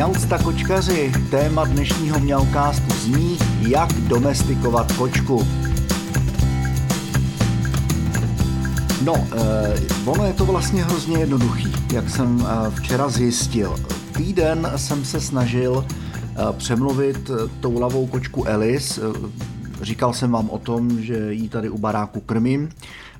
Mňaucta kočkaři, téma dnešního mňaukástu zní, jak domestikovat kočku. No, eh, ono je to vlastně hrozně jednoduchý, jak jsem eh, včera zjistil. Týden jsem se snažil eh, přemluvit eh, toulavou kočku Elis. Eh, říkal jsem vám o tom, že jí tady u baráku krmím,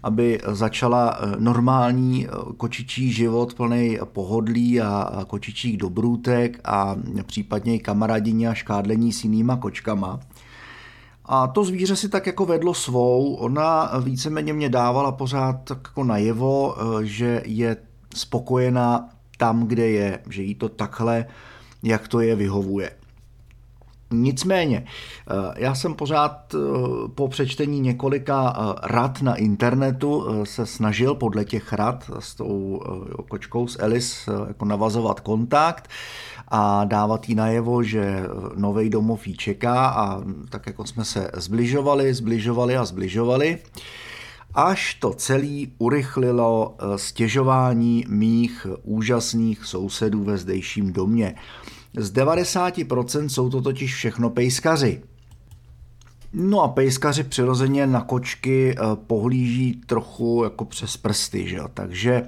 aby začala eh, normální eh, kočičí život plný pohodlí a kočičích dobrůtek a případně i kamarádině a škádlení s jinýma kočkama. A to zvíře si tak jako vedlo svou, ona víceméně mě dávala pořád tak jako najevo, eh, že je spokojená tam, kde je, že jí to takhle, jak to je, vyhovuje. Nicméně, eh, já jsem pořád eh, po přečtení několika rad na internetu se snažil podle těch rad s tou kočkou s Elis jako navazovat kontakt a dávat jí najevo, že nový domov jí čeká a tak jako jsme se zbližovali, zbližovali a zbližovali, až to celý urychlilo eh, stěžování mých úžasných sousedů ve zdejším domě. Z 90% jsou to totiž všechno pejskaři. No a pejskaři přirozeně na kočky eh, pohlíží trochu jako přes prsty, že jo? takže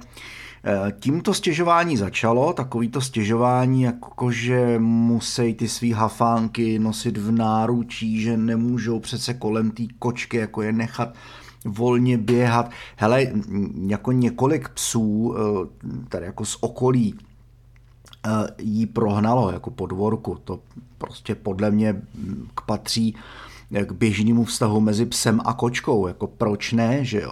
Eh, tímto stěžování začalo, takovýto stěžování, jako že musí ty svý hafánky nosit v náručí, že nemůžou přece kolem té kočky jako je nechat volně běhat. Hele, jako několik psů, eh, tady jako z okolí, jí prohnalo jako podvorku. To prostě podle mě k patří k běžnému vztahu mezi psem a kočkou. Jako proč ne, že jo?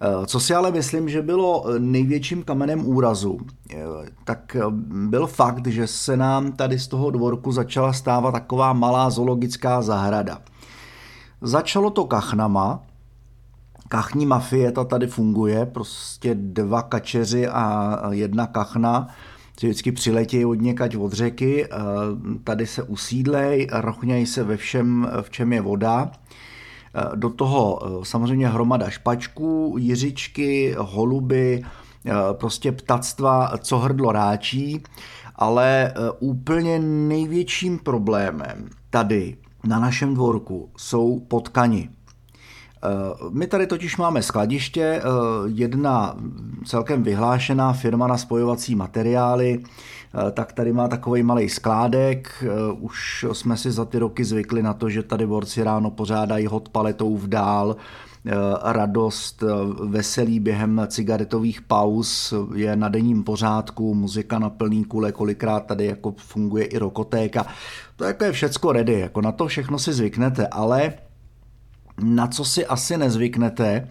Eh, co si ale myslím, že bylo největším kamenem úrazu, eh, tak eh, byl fakt, že se nám tady z toho dvorku začala stávat taková malá zoologická zahrada. Začalo to kachnama, kachní mafie ta tady funguje, prostě dva kačeři a jedna kachna, si vždycky přiletějí od někať od řeky, tady se usídlej, rochnějí se ve všem, v čem je voda Eh, do toho eh, samozřejmě hromada špačků, jiřičky, holuby, eh, prostě ptactva, co hrdlo ráčí, ale úplně největším problémem tady na našem dvorku jsou potkani. My tady totiž máme skladiště, jedna celkem vyhlášená firma na spojovací materiály, Eh, tak tady má takový malý skládek. Eh, už jsme si za ty roky zvykli na to, že tady borci ráno pořádají hot paletou v dál, eh, radost, veselí během cigaretových pauz je na denním pořádku, muzika na plný kule, kolikrát tady jako funguje i rokotéka. To jako je všecko ready, jako na to všechno si zvyknete, ale na co si asi nezvyknete,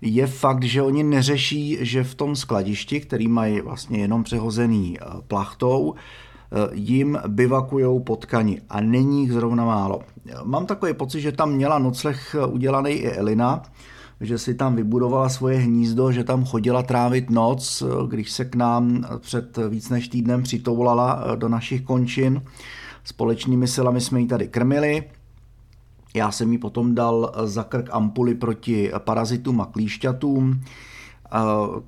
je fakt, že oni neřeší, že v tom skladišti, který mají vlastně jenom přehozený eh, plachtou, eh, jim bivakujou potkani a není jich zrovna málo. Mám takový pocit, že tam měla nocleh eh, udělaný i Elina, že si tam vybudovala svoje hnízdo, že tam chodila trávit noc, když se k nám před víc než týdnem přitoulala do našich končin. Společnými silami jsme ji tady krmili, já jsem jí potom dal za krk ampuly proti parazitům a klíšťatům.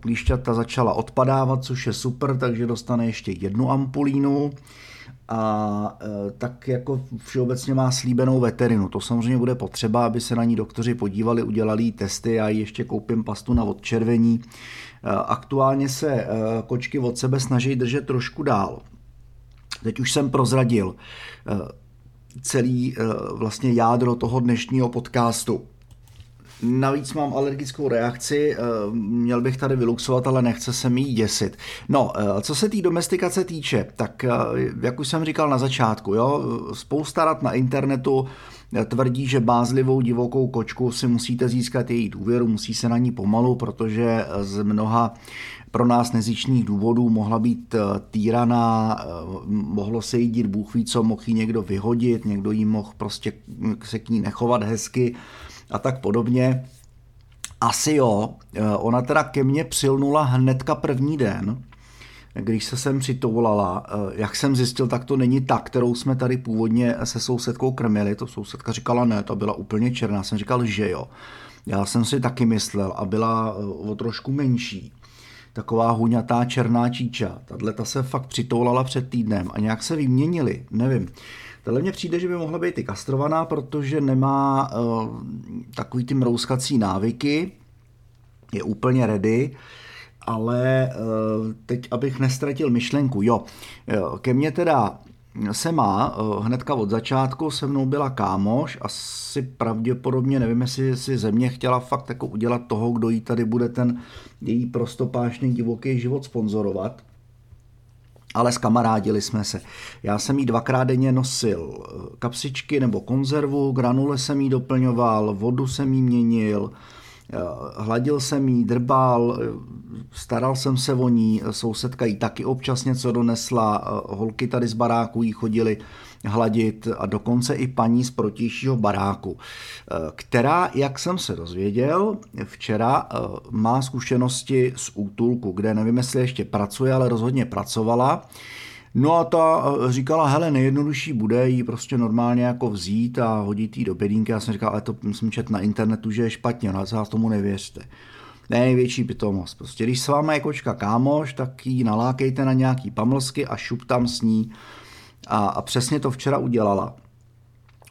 Klíšťata začala odpadávat, což je super, takže dostane ještě jednu ampulínu a tak jako všeobecně má slíbenou veterinu. To samozřejmě bude potřeba, aby se na ní doktoři podívali, udělali testy, já ještě koupím pastu na odčervení. Aktuálně se kočky od sebe snaží držet trošku dál. Teď už jsem prozradil celý eh, vlastně jádro toho dnešního podcastu. Navíc mám alergickou reakci, eh, měl bych tady vyluxovat, ale nechce se mi děsit. No, eh, co se té domestikace týče, tak jak už jsem říkal na začátku, jo, spousta rad na internetu tvrdí, že bázlivou divokou kočku si musíte získat její důvěru, musí se na ní pomalu, protože z mnoha pro nás nezičných důvodů mohla být eh, týraná, eh, mohlo se jí dít Bůh ví co, mohl někdo vyhodit, někdo jí mohl prostě se k ní nechovat hezky a tak podobně. Asi jo, eh, ona teda ke mně přilnula hnedka první den, když se sem přitoulala, jak jsem zjistil, tak to není ta, kterou jsme tady původně se sousedkou krmili. To sousedka říkala ne, to byla úplně černá. Jsem říkal, že jo. Já jsem si taky myslel a byla o trošku menší. taková huňatá černá číča. Tahle ta se fakt přitoulala před týdnem a nějak se vyměnili, nevím. Tohle mně přijde, že by mohla být i kastrovaná, protože nemá uh, takový ty mrouskací návyky, je úplně ready, ale uh, teď, abych nestratil myšlenku, jo, ke mně teda se má, eh, hnedka od začátku se mnou byla kámoš, asi pravděpodobně, nevím, jestli si země chtěla fakt jako udělat toho, kdo jí tady bude ten její prostopášný divoký život sponzorovat. Ale skamarádili jsme se. Já jsem jí dvakrát denně nosil eh, kapsičky nebo konzervu, granule jsem jí doplňoval, vodu jsem jí měnil, Eh, hladil jsem jí, drbal, eh, staral jsem se o ní, sousedka jí taky občas něco donesla, eh, holky tady z baráku jí chodili hladit a dokonce i paní z protějšího baráku, která, jak jsem se dozvěděl, včera má zkušenosti z útulku, kde nevím, jestli ještě pracuje, ale rozhodně pracovala No a ta eh, říkala, hele, nejjednodušší bude jí prostě normálně jako vzít a hodit jí do bedínky. Já jsem říkal, ale to jsem čet na internetu, že je špatně, no a tomu nevěřte. Největší pitomost. Prostě když s váma je kočka kámoš, tak ji nalákejte na nějaký pamlsky a šup tam s ní. A, a přesně to včera udělala.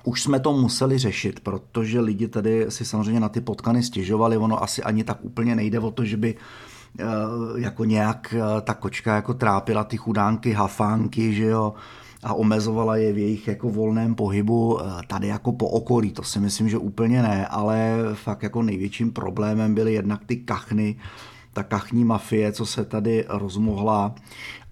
Už jsme to museli řešit, protože lidi tady si samozřejmě na ty potkany stěžovali. Ono asi ani tak úplně nejde o to, že by jako nějak eh, ta kočka jako trápila ty chudánky, hafánky, že jo, a omezovala je v jejich jako volném pohybu eh, tady jako po okolí. To si myslím, že úplně ne, ale fakt jako největším problémem byly jednak ty kachny, ta kachní mafie, co se tady rozmohla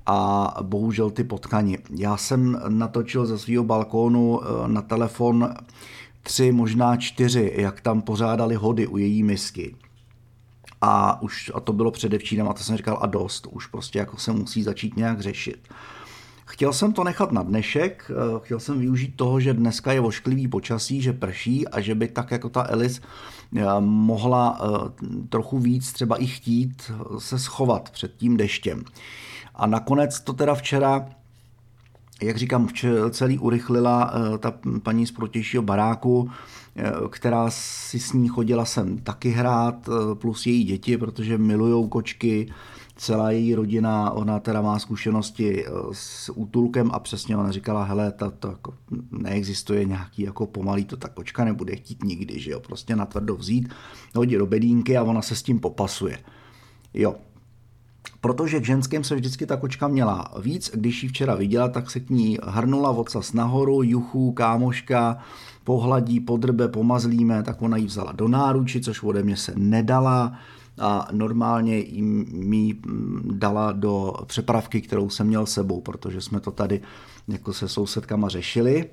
a bohužel ty potkani. Já jsem natočil ze svého balkónu na telefon tři, možná čtyři, jak tam pořádali hody u její misky a už a to bylo předevčírem a to jsem říkal a dost, už prostě jako se musí začít nějak řešit. Chtěl jsem to nechat na dnešek, eh, chtěl jsem využít toho, že dneska je ošklivý počasí, že prší a že by tak jako ta Elis eh, mohla eh, trochu víc třeba i chtít se schovat před tím deštěm. A nakonec to teda včera jak říkám, celý urychlila ta paní z protějšího baráku, Eh, která si s ní chodila sem taky hrát, eh, plus její děti, protože milujou kočky, celá její rodina, ona teda má zkušenosti eh, s útulkem a přesně ona říkala, hele, to, to jako neexistuje nějaký jako pomalý, to ta kočka nebude chtít nikdy, že jo, prostě natvrdo vzít, hodit do bedínky a ona se s tím popasuje. Jo, protože k ženském se vždycky ta kočka měla víc, když ji včera viděla, tak se k ní hrnula vocas nahoru, juchu, kámoška, pohladí, podrbe, pomazlíme, tak ona ji vzala do náruči, což ode mě se nedala a normálně jim mi dala do přepravky, kterou jsem měl sebou, protože jsme to tady jako se sousedkama řešili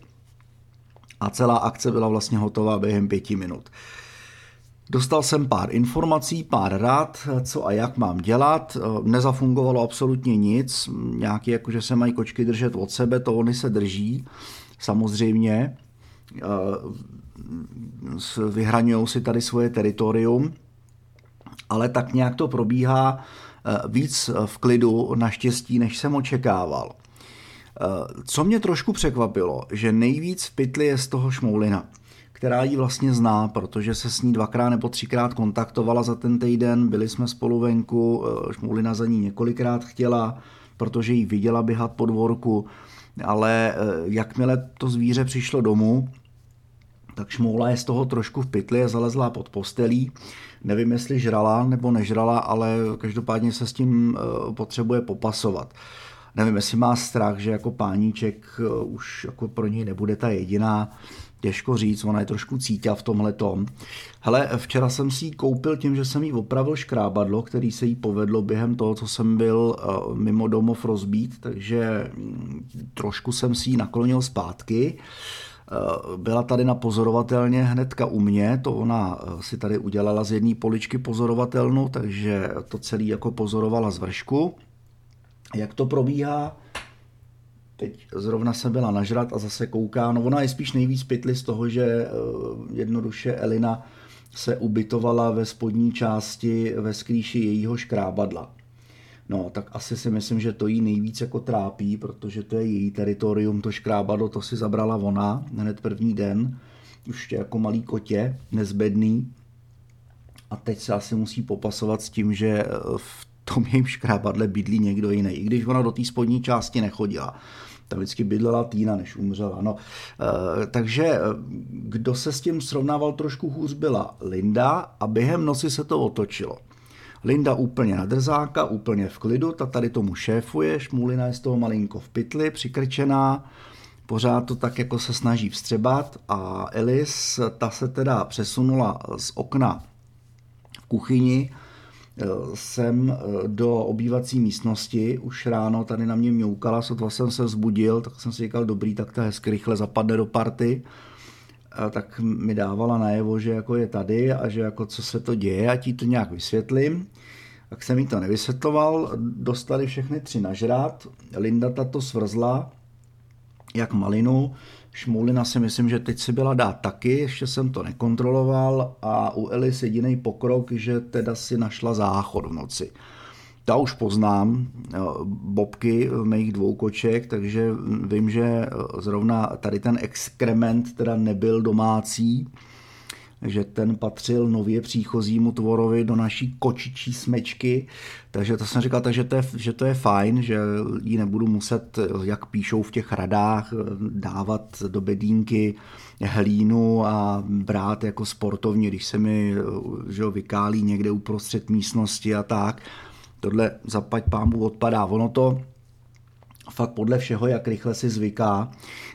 a celá akce byla vlastně hotová během pěti minut. Dostal jsem pár informací, pár rád, co a jak mám dělat. Nezafungovalo absolutně nic. Nějaký, jako že se mají kočky držet od sebe, to oni se drží, samozřejmě. Vyhraňují si tady svoje teritorium, ale tak nějak to probíhá eh, víc v klidu, naštěstí, než jsem očekával. Eh, co mě trošku překvapilo, že nejvíc v pytli je z toho šmoulina která ji vlastně zná, protože se s ní dvakrát nebo třikrát kontaktovala za ten týden, byli jsme spolu venku, eh, Šmoulina za ní několikrát chtěla, protože ji viděla běhat po dvorku, ale eh, jakmile to zvíře přišlo domů, tak Šmoula je z toho trošku v pytli a zalezla pod postelí. Nevím, jestli žrala nebo nežrala, ale každopádně se s tím eh, potřebuje popasovat. Nevím, jestli má strach, že jako páníček už jako pro něj nebude ta jediná těžko říct, ona je trošku cítila v tomhle tom. Hele, včera jsem si ji koupil tím, že jsem jí opravil škrábadlo, který se jí povedlo během toho, co jsem byl eh, mimo domov rozbít, takže mm, trošku jsem si ji naklonil zpátky. Eh, byla tady na pozorovatelně hnedka u mě, to ona eh, si tady udělala z jedné poličky pozorovatelnou, takže to celý jako pozorovala z vršku. Jak to probíhá? Teď zrovna se byla nažrat a zase kouká. No ona je spíš nejvíc pytli z toho, že eh, jednoduše Elina se ubytovala ve spodní části ve skrýši jejího škrábadla. No, tak asi si myslím, že to jí nejvíc jako trápí, protože to je její teritorium, to škrábadlo, to si zabrala ona hned první den, už jako malý kotě, nezbedný. A teď se asi musí popasovat s tím, že v tom jejím škrábadle bydlí někdo jiný, i když ona do té spodní části nechodila. Ta vždycky bydlela Týna, než umřela. No, e, takže kdo se s tím srovnával trošku hůř byla Linda a během noci se to otočilo. Linda úplně na drzáka, úplně v klidu, ta tady tomu šéfuje, Šmulina je z toho malinko v pytli, přikrčená, pořád to tak jako se snaží vstřebat a Elis, ta se teda přesunula z okna v kuchyni eh, sem eh, do obývací místnosti. Už ráno tady na mě mňoukala, sotva jsem se vzbudil, tak jsem si říkal, dobrý, tak ta hezky rychle zapadne do party. A tak mi dávala najevo, že jako je tady a že jako co se to děje, a ti to nějak vysvětlím. Tak jsem jí to nevysvětloval, dostali všechny tři nažrát, Linda tato svrzla, jak malinu, Šmoulina si myslím, že teď si byla dát taky, ještě jsem to nekontroloval a u Elis jediný pokrok, že teda si našla záchod v noci. Ta už poznám, bobky mých dvou koček, takže vím, že zrovna tady ten exkrement teda nebyl domácí, že ten patřil nově příchozímu tvorovi do naší kočičí smečky, takže to jsem říkal, takže to je, že to je fajn, že ji nebudu muset, jak píšou v těch radách, dávat do bedínky hlínu a brát jako sportovně, když se mi že ho, vykálí někde uprostřed místnosti a tak. Tohle zapať pámu odpadá. Ono to fakt podle všeho, jak rychle si zvyká,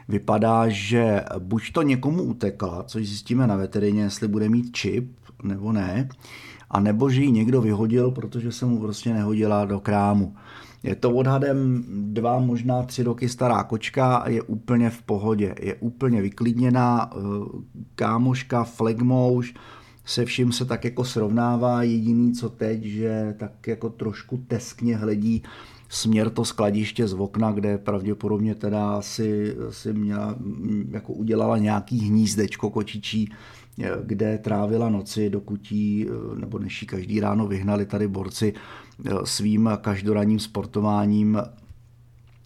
vypadá, že buď to někomu utekla, což zjistíme na veterině, jestli bude mít čip nebo ne, a nebo že ji někdo vyhodil, protože se mu prostě nehodila do krámu. Je to odhadem dva, možná tři roky stará kočka je úplně v pohodě. Je úplně vyklidněná, eh, kámoška, flegmouš, se vším se tak jako srovnává. Jediný, co teď, že tak jako trošku teskně hledí směr to skladiště z okna, kde pravděpodobně teda si, si měla, jako udělala nějaký hnízdečko kočičí, kde trávila noci, dokud jí, nebo než jí každý ráno vyhnali tady borci svým každoranním sportováním,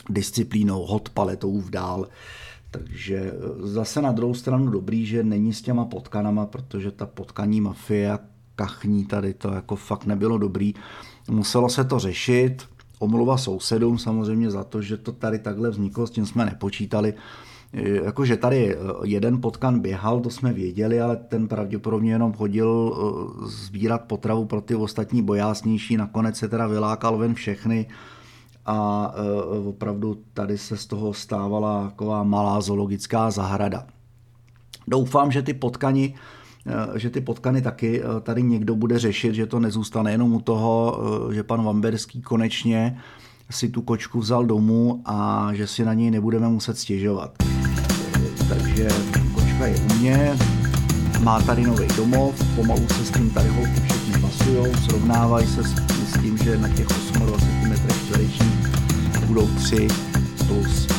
disciplínou, hot paletou v dál. Takže zase na druhou stranu dobrý, že není s těma potkanama, protože ta potkaní mafie kachní tady to jako fakt nebylo dobrý. Muselo se to řešit, omluva sousedům samozřejmě za to, že to tady takhle vzniklo, s tím jsme nepočítali. Jakože tady jeden potkan běhal, to jsme věděli, ale ten pravděpodobně jenom chodil eh, sbírat potravu pro ty ostatní bojásnější, nakonec se teda vylákal ven všechny a opravdu tady se z toho stávala taková malá zoologická zahrada. Doufám, že ty potkani že ty potkany taky eh, tady někdo bude řešit, že to nezůstane jenom u toho, eh, že pan Vamberský konečně si tu kočku vzal domů a že si na něj nebudeme muset stěžovat. Takže kočka je u mě, má tady nový domov, pomalu se s tím tady holky všichni pasujou, srovnávají se s, tím, že na těch 28 metrech čtverečních budou 3 plus